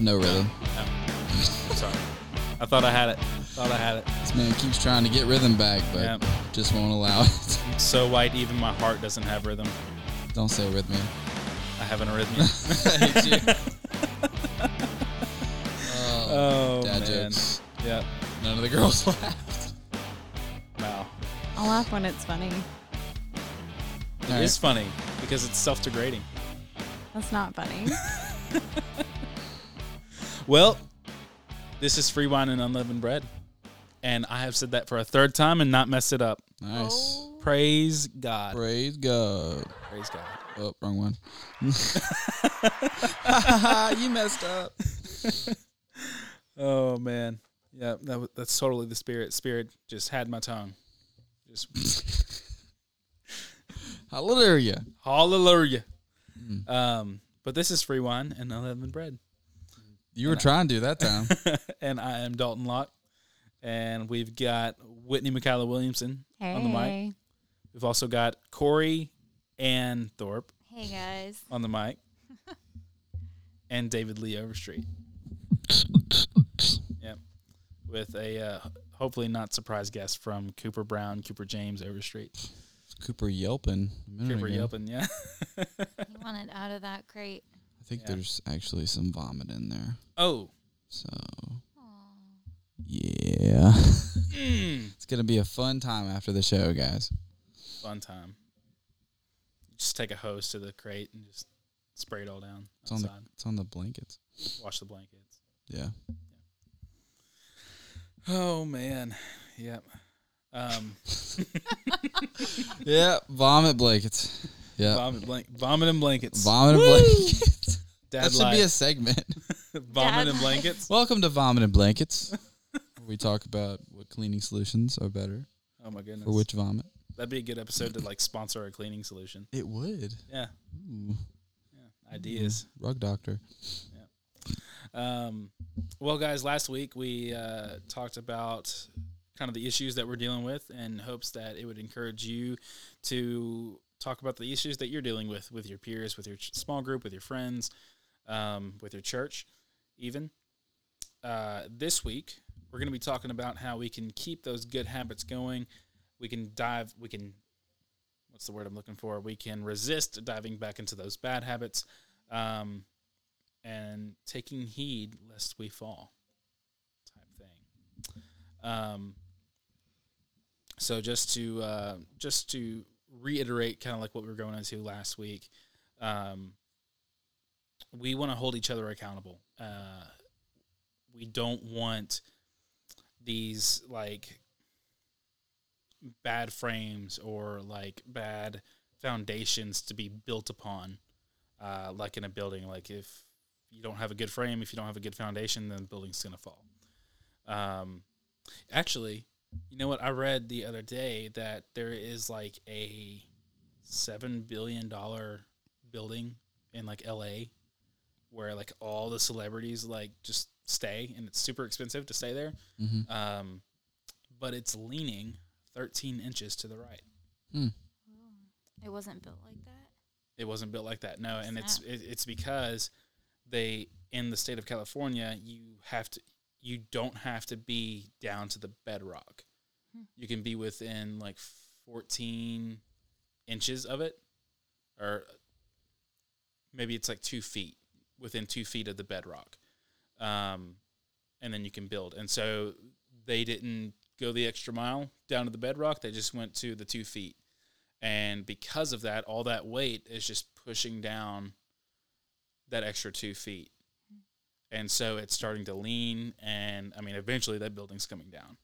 No rhythm. Sorry. I thought I had it. Thought I had it. This man keeps trying to get rhythm back, but Yeah. just won't allow it. I'm so white, even my heart doesn't have rhythm. Don't say rhythm. I have an arrhythmia. I hate you. Oh, oh, dad man. jokes. Yep. None of the girls laughed. Wow. I'll laugh when it's funny. It All is funny because it's self-degrading. That's not funny. Well, this is free wine and unleavened bread. And I have said that for a third time and not messed it up. Nice. Oh. Praise God. Praise God. Praise God. Oh, wrong one. you messed up. Oh man. Yeah, that, wa- that's totally the spirit. Spirit just had my tongue. Just Hallelujah. hallelujah. Mm. Um, but this is free wine and unleavened bread. You were trying to do that time. and I am Dalton Locke. And we've got Whitney McCalla Williamson on the mic. We've also got Corey and Thorpe Hey guys. on the mic. and David Lee Overstreet. Yep. With a uh, hopefully not surprise guest from Cooper Brown, Cooper James Overstreet. Cooper yelping. Cooper ago. yelping, yeah. You wanted out of that crate. I think Yeah. there's actually some vomit in there. oh. So, Aw. yeah. Mm. it's going to be a fun time after the show, guys. Fun time. Just take a hose to the crate and just spray it all down It's on the it's on the blankets. Wash the blankets. Yeah. Oh man. Yep. Um Yeah, vomit blankets. Yeah. vomit blank vomit and blankets. Vomit and blankets. Dad that should be a segment. vomit Dad and blankets. Welcome to Vomit and Blankets. where we talk about what cleaning solutions are better Oh my goodness. for which vomit. That'd be a good episode to like sponsor a cleaning solution. It would. Yeah. Ooh, Yeah. Ideas. rug doctor. Yeah. Um, well, guys, last week we uh, talked about kind of the issues that we're dealing with and hopes that it would encourage you to talk about the issues that you're dealing with with your peers, with your ch- small group, with your friends, um, with your church, even. Uh, this week, we're going to be talking about how we can keep those good habits going. We can dive, we can, what's the word I'm looking for? We can resist diving back into those bad habits. Um, and taking heed lest we fall type thing um so just to uh just to reiterate kind of like what we were going into last week um we want to hold each other accountable uh we don't want these like bad frames or like bad foundations to be built upon uh, like in a building. Like if you don't have a good frame, if you don't have a good foundation, then the building's gonna fall. Um, actually, you know what? I read the other day that there is like a seven billion dollar building in like L.A. where like all the celebrities like just stay, and it's super expensive to stay there. Mm-hmm. Um, but it's leaning 13 inches to the right. It wasn't built like that. It wasn't built like that. No, and it's it, it's because they in the state of California, you have to you don't have to be down to the bedrock. Hmm. You can be within like 14 inches of it or maybe it's like 2 feet within 2 feet of the bedrock. Um and then you can build. And so they didn't go the extra mile down to the bedrock. They just went to the 2 feet and because of that all that weight is just pushing down that extra two feet and so it's starting to lean and i mean eventually that building's coming down.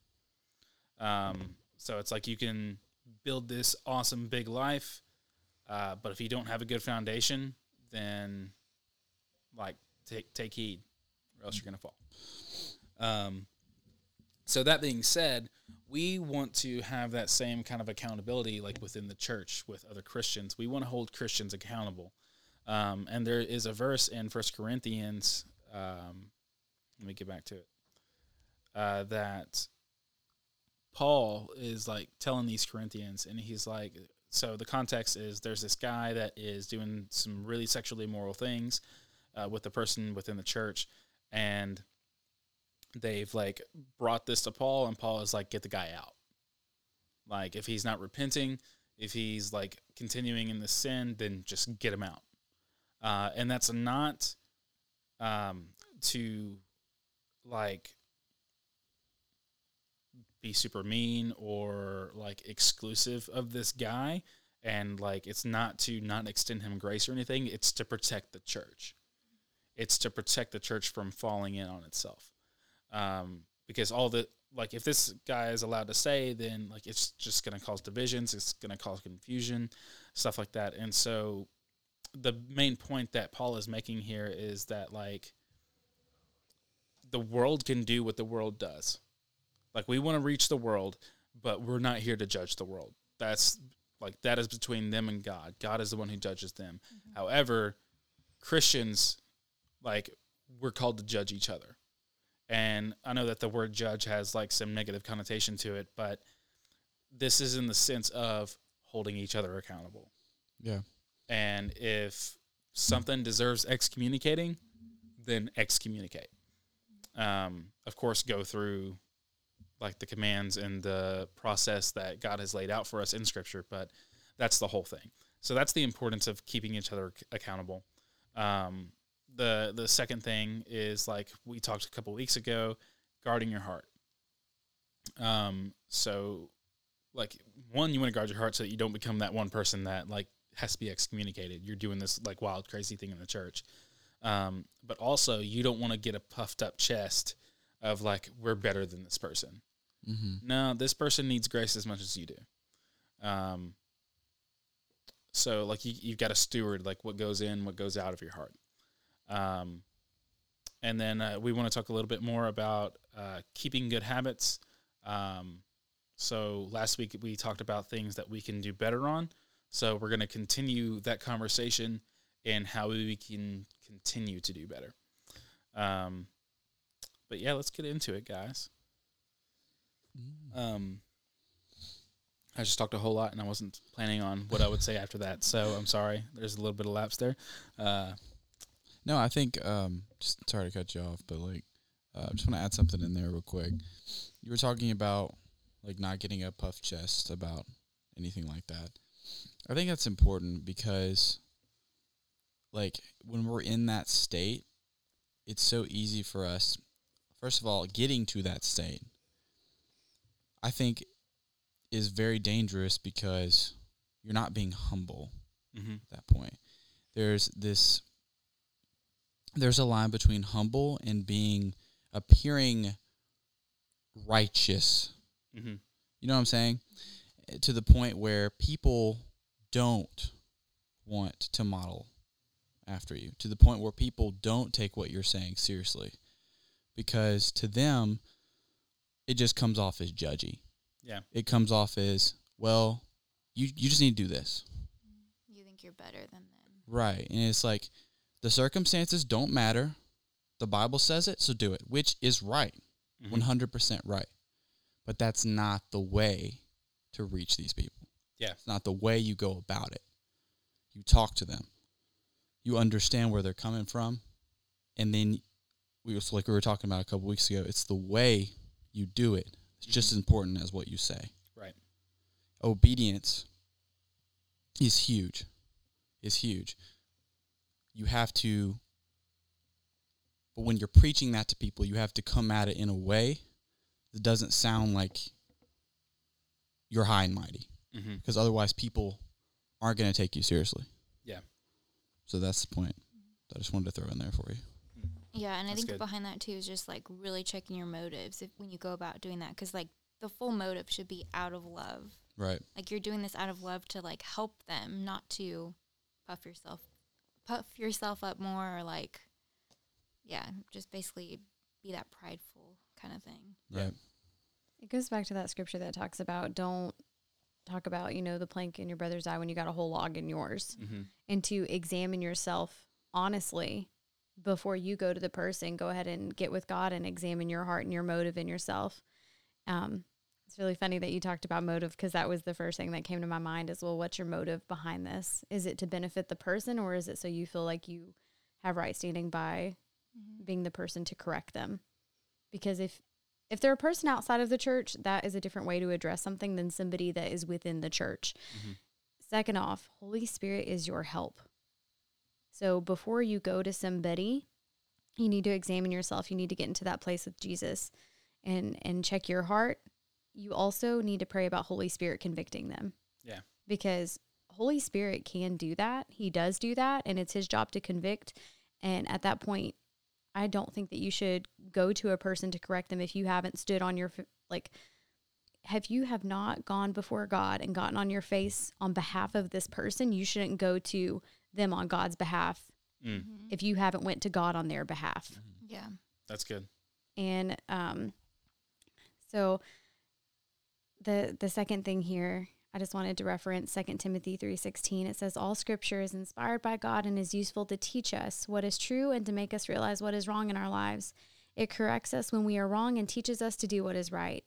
Um, so it's like you can build this awesome big life uh, but if you don't have a good foundation then like take take heed or else you're gonna fall. Um, so that being said we want to have that same kind of accountability like within the church with other christians. We want to hold christians accountable. Um, and there is a verse in first corinthians um, let me get back to it uh, that paul is like telling these corinthians and he's like so the context is there's this guy that is doing some really sexually immoral things uh, with the person within the church, and they've like brought this to Paul, and Paul is like, get the guy out. Like if he's not repenting, if he's like continuing in the sin, then just get him out. Uh, and that's not um, to like be super mean or like exclusive of this guy. And like it's not to not extend him grace or anything. It's to protect the church. It's to protect the church from falling in on itself. Um, because all the like if this guy is allowed to say then like it's just going to cause divisions. It's going to cause confusion stuff like that. And so the main point that paul is making here is that like the world can do what the world does. Like we want to reach the world but we're not here to judge the world. That's like that is between them and god. God is the one who judges them. Mm-hmm. However christians like we're called to judge each other. And I know that the word judge has like some negative connotation to it, but this is in the sense of holding each other accountable. Yeah. And if something deserves excommunicating, then excommunicate. Um, of course, go through like the commands and the process that God has laid out for us in Scripture, but that's the whole thing. So that's the importance of keeping each other accountable. Um, the the second thing is like we talked a couple weeks ago, guarding your heart. Um, so like one, you want to guard your heart so that you don't become that one person that like has to be excommunicated. You're doing this like wild, crazy thing in the church. Um, but also you don't want to get a puffed up chest of like we're better than this person. Mm-hmm. No, this person needs grace as much as you do. Um, so like you you've got to steward like what goes in, what goes out of your heart. Um, and then uh, we want to talk a little bit more about uh, keeping good habits. Um, so last week we talked about things that we can do better on. So we're going to continue that conversation and how we can continue to do better. Um, but yeah, let's get into it, guys. Um, I just talked a whole lot, and I wasn't planning on what I would say after that. So I'm sorry. There's a little bit of lapse there. Uh, No, I think um just sorry to cut you off, but like uh, I just want to add something in there real quick. You were talking about like not getting a puff chest about anything like that. I think that's important because like when we're in that state, it's so easy for us first of all getting to that state. I think is very dangerous because you're not being humble mhm. at that point. There's this there's a line between humble and being appearing righteous. Mhm. You know what I'm saying? To the point where people don't want to model after you. To the point where people don't take what you're saying seriously. Because to them it just comes off as judgy. Yeah. It comes off as, well, you you just need to do this. You think you're better than them. Right. And it's like the circumstances don't matter. The Bible says it, so do it, which is right. Mhm. 100% right. But that's not the way to reach these people. Yeah. It's not the way you go about it. You talk to them. You understand where they're coming from. And then we was like we were talking about a couple weeks ago, it's the way you do it. It's mm-hmm. just as important as what you say. Right. Obedience is huge. Is huge. You have to but when you're preaching that to people, you have to come at it in a way that doesn't sound like you're high and mighty hmm because otherwise people aren't going to take you seriously. Yeah. So that's the point I just wanted to throw in there for you. Yeah, and I That's think good. behind that too is just like really checking your motives if when you go about doing that because like the full motive should be out of love. Right. Like you're doing this out of love to like help them, not to puff yourself puff yourself up more or like yeah, just basically be that prideful kind of thing. Yeah. Right. It goes back to that scripture that talks about don't talk about, you know, the plank in your brother's eye when you got a whole log in yours. hmm And to examine yourself honestly before you go to the person, go ahead and get with God and examine your heart and your motive in yourself. Um, It's really funny that you talked about motive because that was the first thing that came to my mind as well. What's your motive behind this? Is it to benefit the person or is it so you feel like you have right standing by Mm-hmm. being the person to correct them? Because if if they're a person outside of the church, that is a different way to address something than somebody that is within the church. Mhm. Second off, Holy Spirit is your help. So before you go to somebody, you need to examine yourself. You need to get into that place with Jesus and and check your heart. You also need to pray about Holy Spirit convicting them. Yeah. Because Holy Spirit can do that. He does do that and it's his job to convict. And at that point, I don't think that you should go to a person to correct them if you haven't stood on your like have you have not gone before God and gotten on your face on behalf of this person, you shouldn't go to them on God's behalf Mm, if you haven't went to God on their behalf. Yeah. that's good. And um so the the second thing here I just wanted to reference 2 Timothy 3:16. It says all scripture is inspired by God and is useful to teach us what is true and to make us realize what is wrong in our lives. It corrects us when we are wrong and teaches us to do what is right.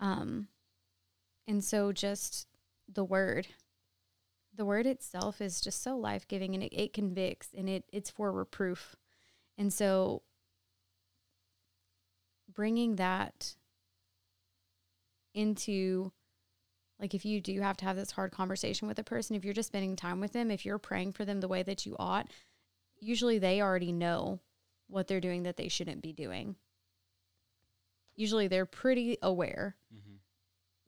Um and so just the word the word itself is just so life-giving and it, it convicts and it it's for reproof. And so bringing that into like if you do have to have this hard conversation with a person if you're just spending time with them if you're praying for them the way that you ought usually they already know what they're doing that they shouldn't be doing usually they're pretty aware hmm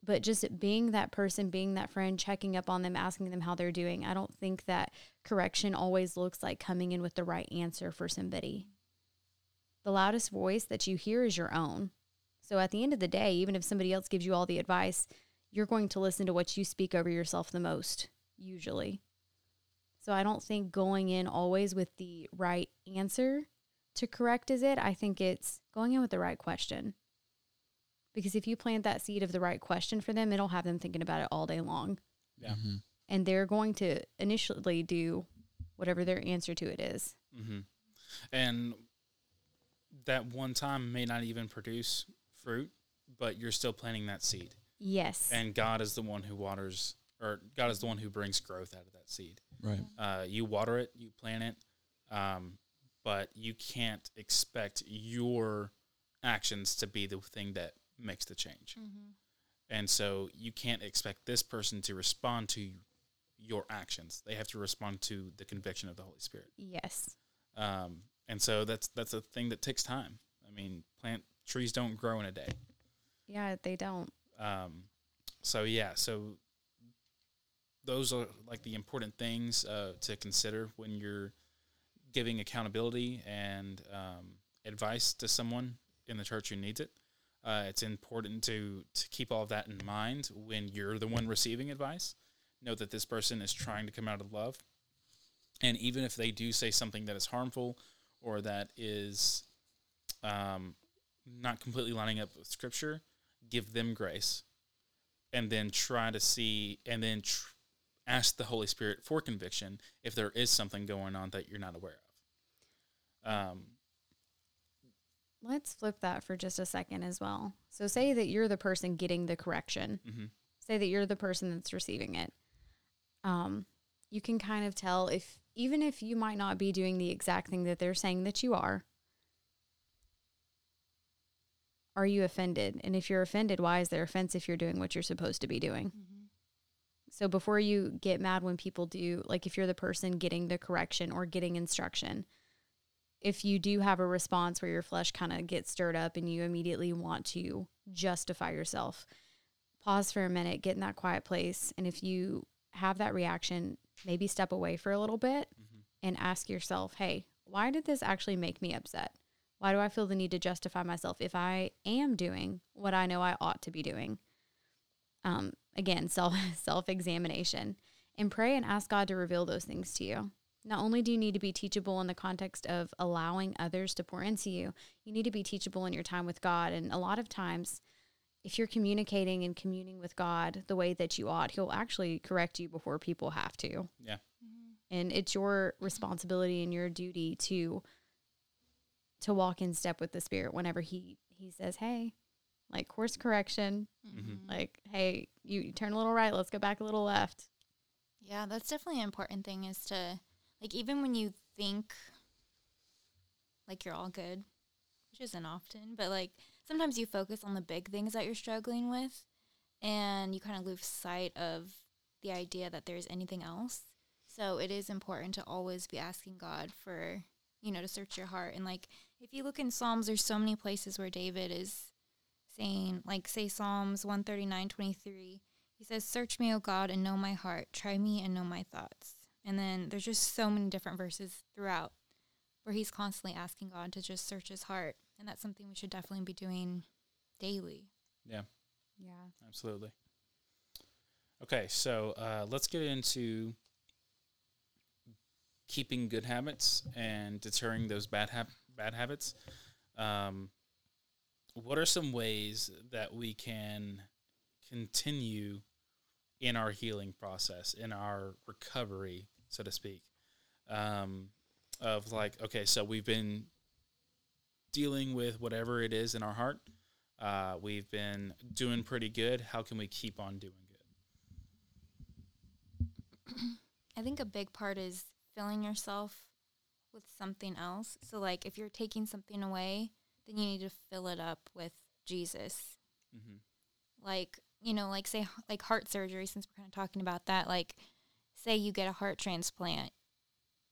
but just being that person, being that friend, checking up on them, asking them how they're doing. I don't think that correction always looks like coming in with the right answer for somebody. The loudest voice that you hear is your own. So at the end of the day, even if somebody else gives you all the advice, you're going to listen to what you speak over yourself the most, usually. So I don't think going in always with the right answer to correct is it. I think it's going in with the right question. Because if you plant that seed of the right question for them, it'll have them thinking about it all day long. Yeah. Mhm. And they're going to initially do whatever their answer to it is. hmm And that one time may not even produce fruit, but you're still planting that seed. Yes. And God is the one who waters, or God is the one who brings growth out of that seed. Right. Uh, you water it, you plant it, um, but you can't expect your actions to be the thing that makes the change. Mm-hmm. And so you can't expect this person to respond to your actions. They have to respond to the conviction of the Holy Spirit. yes. Um, and so that's that's a thing that takes time. I mean, plant trees don't grow in a day. Yeah, they don't. Um, so yeah, so those are like the important things uh, to consider when you're giving accountability and um, advice to someone in the church who needs it. Uh, it's important to to keep all of that in mind when you're the one receiving advice. Know that this person is trying to come out of love, and even if they do say something that is harmful or that is um, not completely lining up with Scripture, give them grace, and then try to see, and then tr- ask the Holy Spirit for conviction if there is something going on that you're not aware of. Um, Let's flip that for just a second as well. So, say that you're the person getting the correction, mhm. say that you're the person that's receiving it. Um, you can kind of tell if, even if you might not be doing the exact thing that they're saying that you are, are you offended? And if you're offended, why is there offense if you're doing what you're supposed to be doing? Mm-hmm. So before you get mad when people do, like if you're the person getting the correction or getting instruction, if you do have a response where your flesh kind of gets stirred up and you immediately want to justify yourself, pause for a minute, get in that quiet place. And if you have that reaction, maybe step away for a little bit Mhm. and ask yourself, hey, why did this actually make me upset? Why do I feel the need to justify myself if I am doing what I know I ought to be doing? Um, again, self self examination and pray and ask God to reveal those things to you. Not only do you need to be teachable in the context of allowing others to pour into you, you need to be teachable in your time with God. And a lot of times, if you're communicating and communing with God the way that you ought, He'll actually correct you before people have to. Yeah. And it's your responsibility and your duty to to walk in step with the Spirit whenever He He says, "Hey, like course correction. Mhm. Like, hey, you, you turn a little right, let's go back a little left. Yeah, that's definitely an important thing is to like even when you think like you're all good, which isn't often, but like sometimes you focus on the big things that you're struggling with and you kind of lose sight of the idea that there's anything else. So it is important to always be asking God for, you know, to search your heart. And like if you look in Psalms, there's so many places where David is saying, like say Psalms 139, 23, he says, Search me, O God, and know my heart. Try me and know my thoughts. And then there's just so many different verses throughout where he's constantly asking God to just search his heart. And that's something we should definitely be doing daily. Yeah, Yeah. absolutely. Okay, so uh, let's get into keeping good habits and deterring those bad hab- bad habits. Um, what are some ways that we can continue in our healing process, in our recovery, so to speak? Um, of like, okay, so we've been dealing with whatever it is in our heart. Uh, we've been doing pretty good. How can we keep on doing good? I think a big part is filling yourself with something else. So, like, if you're taking something away, then you need to fill it up with Jesus. Mm-hmm. Like, you know, like, say, like heart surgery, since we're kind of talking about that, like, say you get a heart transplant,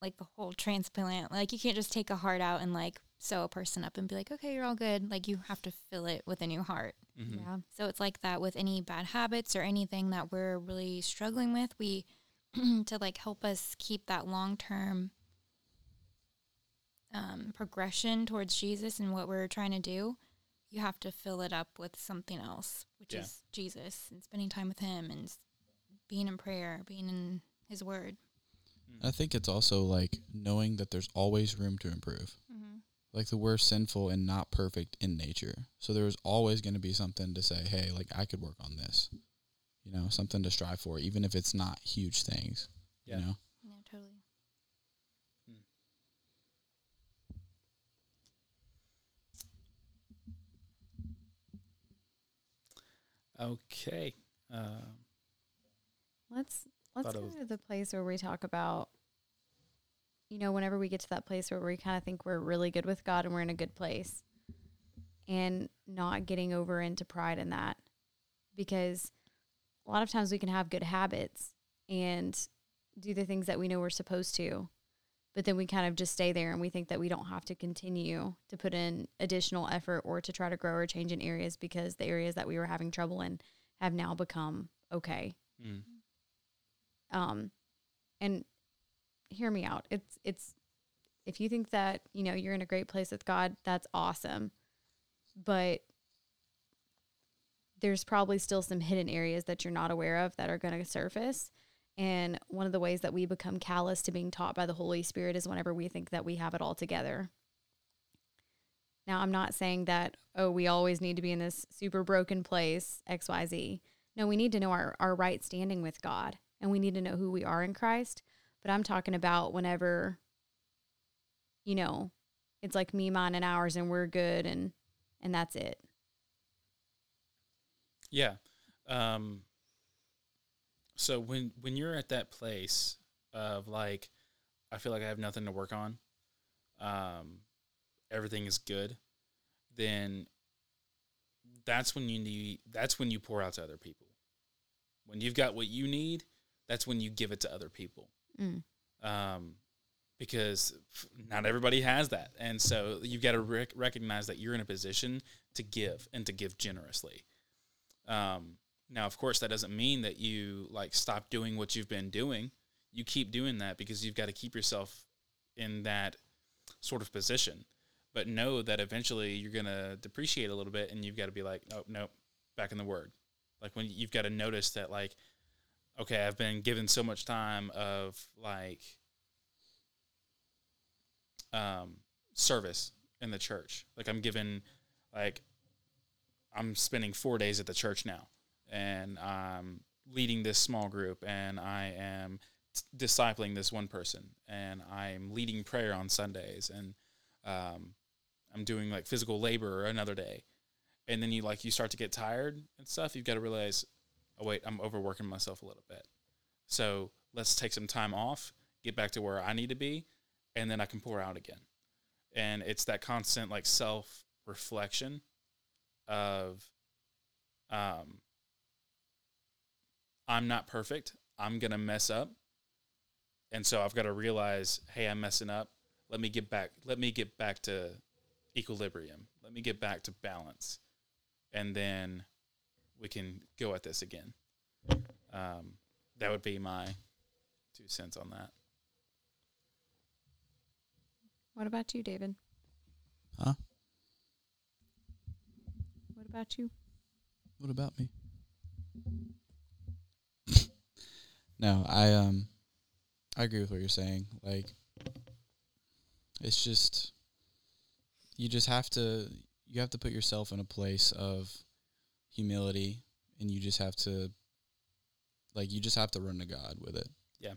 like the whole transplant, like, you can't just take a heart out and, like, sew a person up and be like, okay, you're all good. Like, you have to fill it with a new heart. Mm-hmm. Yeah. So it's like that with any bad habits or anything that we're really struggling with. We to like help us keep that long term um, progression towards Jesus and what we're trying to do. You have to fill it up with something else, which Yeah. is Jesus and spending time with Him and being in prayer, being in His Word. I think it's also like knowing that there's always room to improve. Mm-hmm. Like the we're sinful and not perfect in nature. So there's always going to be something to say, hey, like I could work on this. You know, something to strive for, even if it's not huge things. Yeah. You know? Yeah, totally. Okay. Uh, Let's let's go to the place where we talk about you know, whenever we get to that place where we kind of think we're really good with God and we're in a good place and not getting over into pride in that because a lot of times we can have good habits and do the things that we know we're supposed to but then we kind of just stay there and we think that we don't have to continue to put in additional effort or to try to grow or change in areas because the areas that we were having trouble in have now become okay. Mm, um and hear me out. It's it's if you think that you know you're in a great place with god that's awesome. But there's probably still some hidden areas that you're not aware of that are going to surface. And one of the ways that we become callous to being taught by the holy spirit is whenever we think that we have it all together. Now i'm not saying that oh we always need to be in this super broken place xyz no we need to know our, our right standing with god and we need to know who we are in christ. But i'm talking about whenever you know it's like me mine and ours and we're good and and that's it yeah. Um, so when when you're at that place of like, I feel like I have nothing to work on, um, everything is good, then that's when you need that's when you pour out to other people. When you've got what you need, that's when you give it to other people. Mm. um, because not everybody has that, and so you've got to rec- recognize that you're in a position to give and to give generously. Um, now, of course, that doesn't mean that you like stop doing what you've been doing. You keep doing that because you've got to keep yourself in that sort of position. But know that eventually you're gonna depreciate a little bit, and you've got to be like, oh no, back in the word. Like when you've got to notice that, like, okay, I've been given so much time of like um, service in the church. Like I'm given, like I'm spending four days at the church now, and I'm leading this small group, and I am t- discipling this one person, and I'm leading prayer on Sundays, and um, I'm doing like physical labor another day, and then you like you start to get tired and stuff, you've got to realize, oh wait, I'm overworking myself a little bit. So let's take some time off, get back to where I need to be, and then I can pour out again. And it's that constant like self reflection of um I'm not perfect. I'm gonna mess up. And so I've got to realize, hey, I'm messing up. Let me get back let me get back to equilibrium. Let me get back to balance. And then we can go at this again. Um, that would be my two cents on that. What about you, David? Huh? What about you? What about me? no, I um I agree with what you're saying. Like it's just you just have to you have to put yourself in a place of humility and you just have to like you just have to run to God with it. Yeah.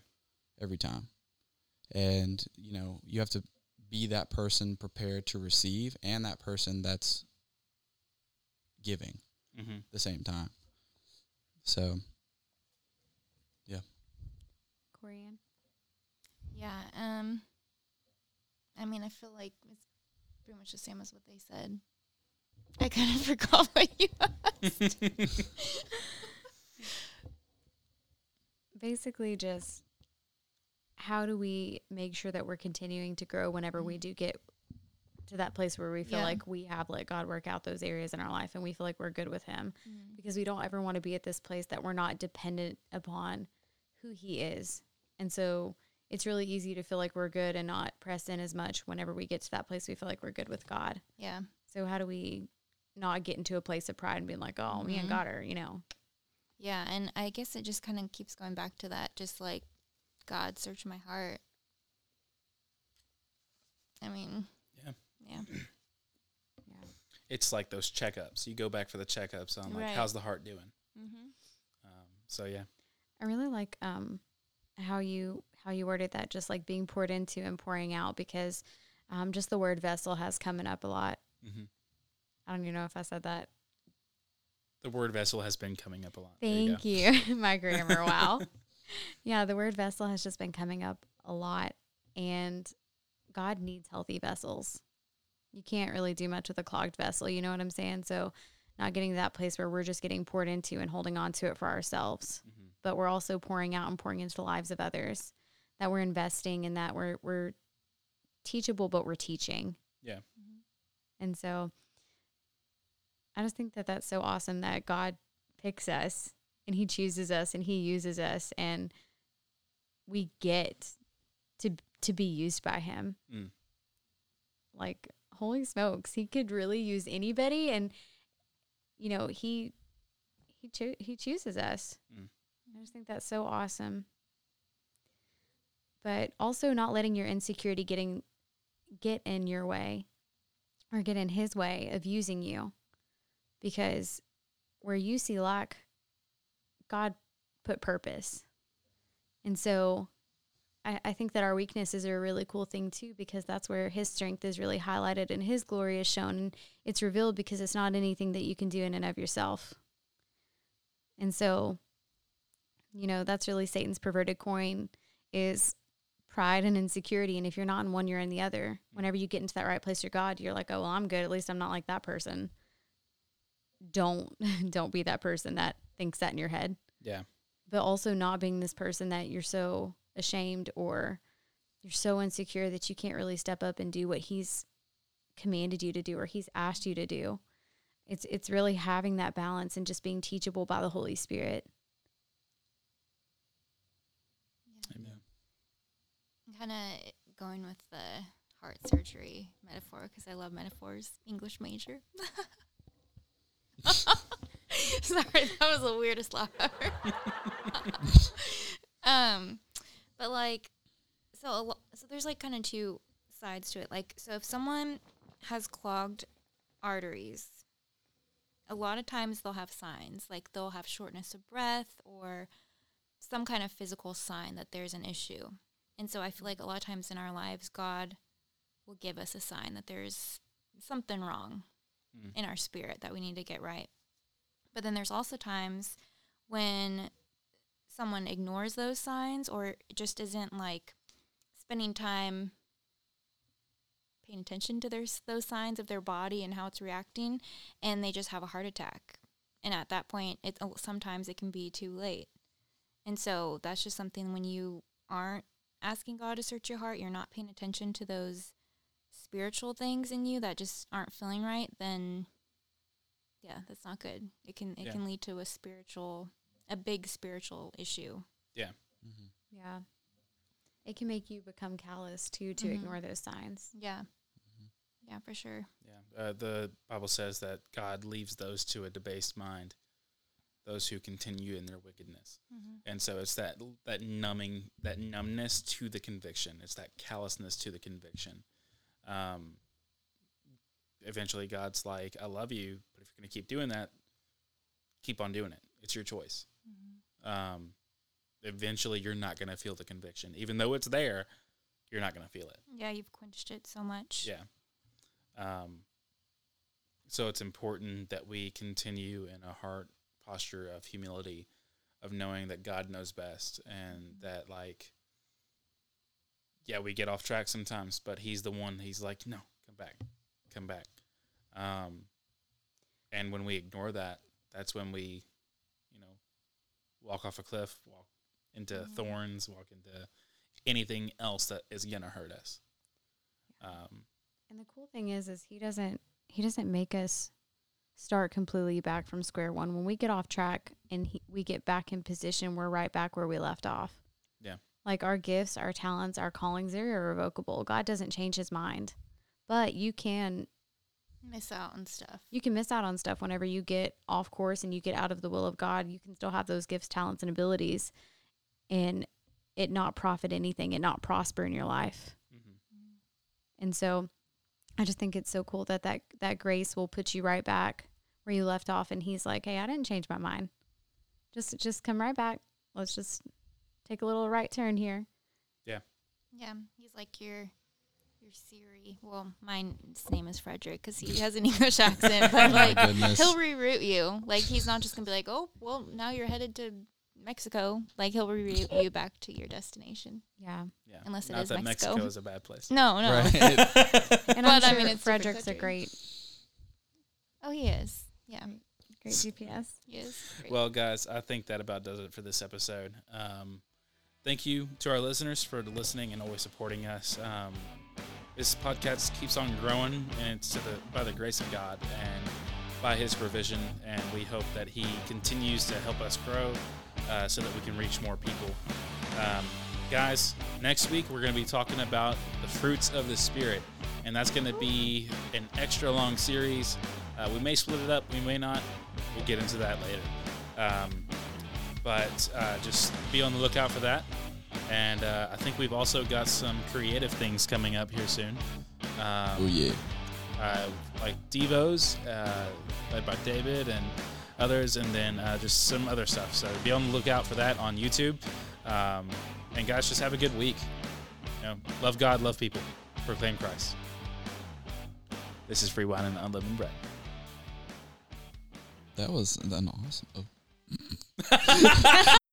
Every time. And you know, you have to be that person prepared to receive and that person that's giving Mm-hmm. the same time. So Corianne? Yeah. Um. I mean, I feel like it's pretty much the same as what they said. I kind of forgot what you asked. Basically, just how do we make sure that we're continuing to grow whenever we do get to that place where we feel Yeah. like we have let God work out those areas in our life and we feel like we're good with Him? because we don't ever want to be at this place that we're not dependent upon who he is. And so it's really easy to feel like we're good and not press in as much whenever we get to that place we feel like we're good with God. Yeah. So how do we not get into a place of pride and being like, "Oh, me and Mhm. God are, you know." Yeah, and I guess it just kind of keeps going back to that, just like God search my heart. I mean, Yeah. yeah, Yeah. It's like those checkups. You go back for the checkups on like Right. how's the heart doing. mm-hmm. Um, so yeah, I really like um how you how you worded that just like being poured into and pouring out because um just the word vessel has coming up a lot. hmm I don't even know if I said that. the word vessel has been coming up a lot. There you Thank you. My grammar, wow. yeah, the word vessel has just been coming up a lot. And God needs healthy vessels. You can't really do much with a clogged vessel. You know what I'm saying? So, not getting to that place where we're just getting poured into and holding on to it for ourselves. Mhm. but we're also pouring out and pouring into the lives of others. That we're investing and that we're we're teachable, but we're teaching. Yeah. And so, I just think that that's so awesome that God picks us and He chooses us and He uses us and we get to to be used by Him. Mm. Like holy smokes, He could really use anybody, and you know He He cho- He chooses us. Mm. I just think that's so awesome. But also not letting your insecurity getting get in your way or get in his way of using you. Because where you see lack, God put purpose. And so I, I think that our weaknesses are a really cool thing too, because that's where his strength is really highlighted and his glory is shown. And it's revealed because it's not anything that you can do in and of yourself. And so, you know, that's really Satan's perverted coin is pride and insecurity. And if you're not in one, you're in the other. Whenever you get into that right place for God, you're like, oh, well, I'm good. At least I'm not like that person. Don't don't be that person that thinks that in your head. Yeah. But also not being this person that you're so ashamed or you're so insecure that you can't really step up and do what he's commanded you to do or he's asked you to do. It's it's really having that balance and just being teachable by the Holy Spirit. Amen. I'm kind of going with the heart surgery metaphor because I love metaphors. English major. Sorry, that was the weirdest laugh ever. um, but like, so a lo- so there's like kind of two sides to it. Like, so if someone has clogged arteries, a lot of times they'll have signs like they'll have shortness of breath or some kind of physical sign that there's an issue. And so I feel like a lot of times in our lives, God will give us a sign that there's something wrong. Mm. in our spirit that we need to get right. But then there's also times when someone ignores those signs or just isn't like spending time paying attention to their those signs of their body and how it's reacting and they just have a heart attack. And at that point, it sometimes it can be too late. And so that's just something when you aren't asking God to search your heart, you're not paying attention to those spiritual things in you that just aren't feeling right, then yeah, that's not good. It can it Yeah. can lead to a spiritual a big spiritual issue. Mm-hmm. Yeah. It can make you become callous too to Mhm. ignore those signs. Yeah. Mm-hmm. Yeah, for sure. Yeah. Uh, the Bible says that God leaves those to a debased mind, those who continue in their wickedness. Mm-hmm. And so it's that that numbing, that numbness to the conviction. It's that callousness to the conviction. Um, eventually, God's like, "I love you, but if you're going to keep doing that, keep on doing it. It's your choice." Mm-hmm. Um, eventually, you're not going to feel the conviction, even though it's there. You're not going to feel it. Yeah, you've quenched it so much. Yeah. Um, so it's important that we continue in a heart posture of humility, of knowing that God knows best, and that like, yeah, we get off track sometimes, but He's the one. He's like, no, come back, come back. Um, and when we ignore that, that's when we, walk off a cliff, walk into Mhm. thorns, walk into anything else that is gonna hurt us. Um, And the cool thing is is he doesn't he doesn't make us start completely back from square one. When we get off track and he, we get back in position, we're right back where we left off. Yeah. Like our gifts, our talents, our callings, they're irrevocable. God doesn't change his mind. But you can Miss out on stuff. you can miss out on stuff whenever you get off course and you get out of the will of God. You can still have those gifts, talents, and abilities and it not profit anything, it not prosper in your life. mhm. And so I just think it's so cool that that, that grace will put you right back where you left off. And he's like, Hey, I didn't change my mind. Just, just come right back. Let's just take a little right turn here. Yeah, Yeah. he's like your your Siri. Well, mine's name is Frederick because he has an English accent, but Oh like he'll reroute you. Like he's not just gonna be like, oh, well, now you're headed to Mexico. Like he'll reroute you back to your destination. Yeah. Yeah. Unless it Not is that Mexico. Mexico is a bad place. No, no. Right. And I'm But, I mean, it's Frederick's a great, Oh, he is. Yeah, great GPS. he is. Well, guys, I think that about does it for this episode. Um, thank you to our listeners for listening and always supporting us. Um, this podcast keeps on growing, and it's the, by the grace of God and by His provision. And we hope that He continues to help us grow uh, so that we can reach more people. Um, guys, next week we're going to be talking about the fruits of the Spirit, and that's going to be an extra long series. Uh, we may split it up, we may not. We'll get into that later. Um, but uh, just be on the lookout for that. And uh, I think we've also got some creative things coming up here soon. Um, oh yeah. uh, like Devos, uh, led by David and others, and then uh, just some other stuff. So be on the lookout for that on YouTube. Um, and guys, just have a good week. You know, love God, love people, proclaim Christ. This is Free Wine and Unleavened Bread. That was an awesome. Oh.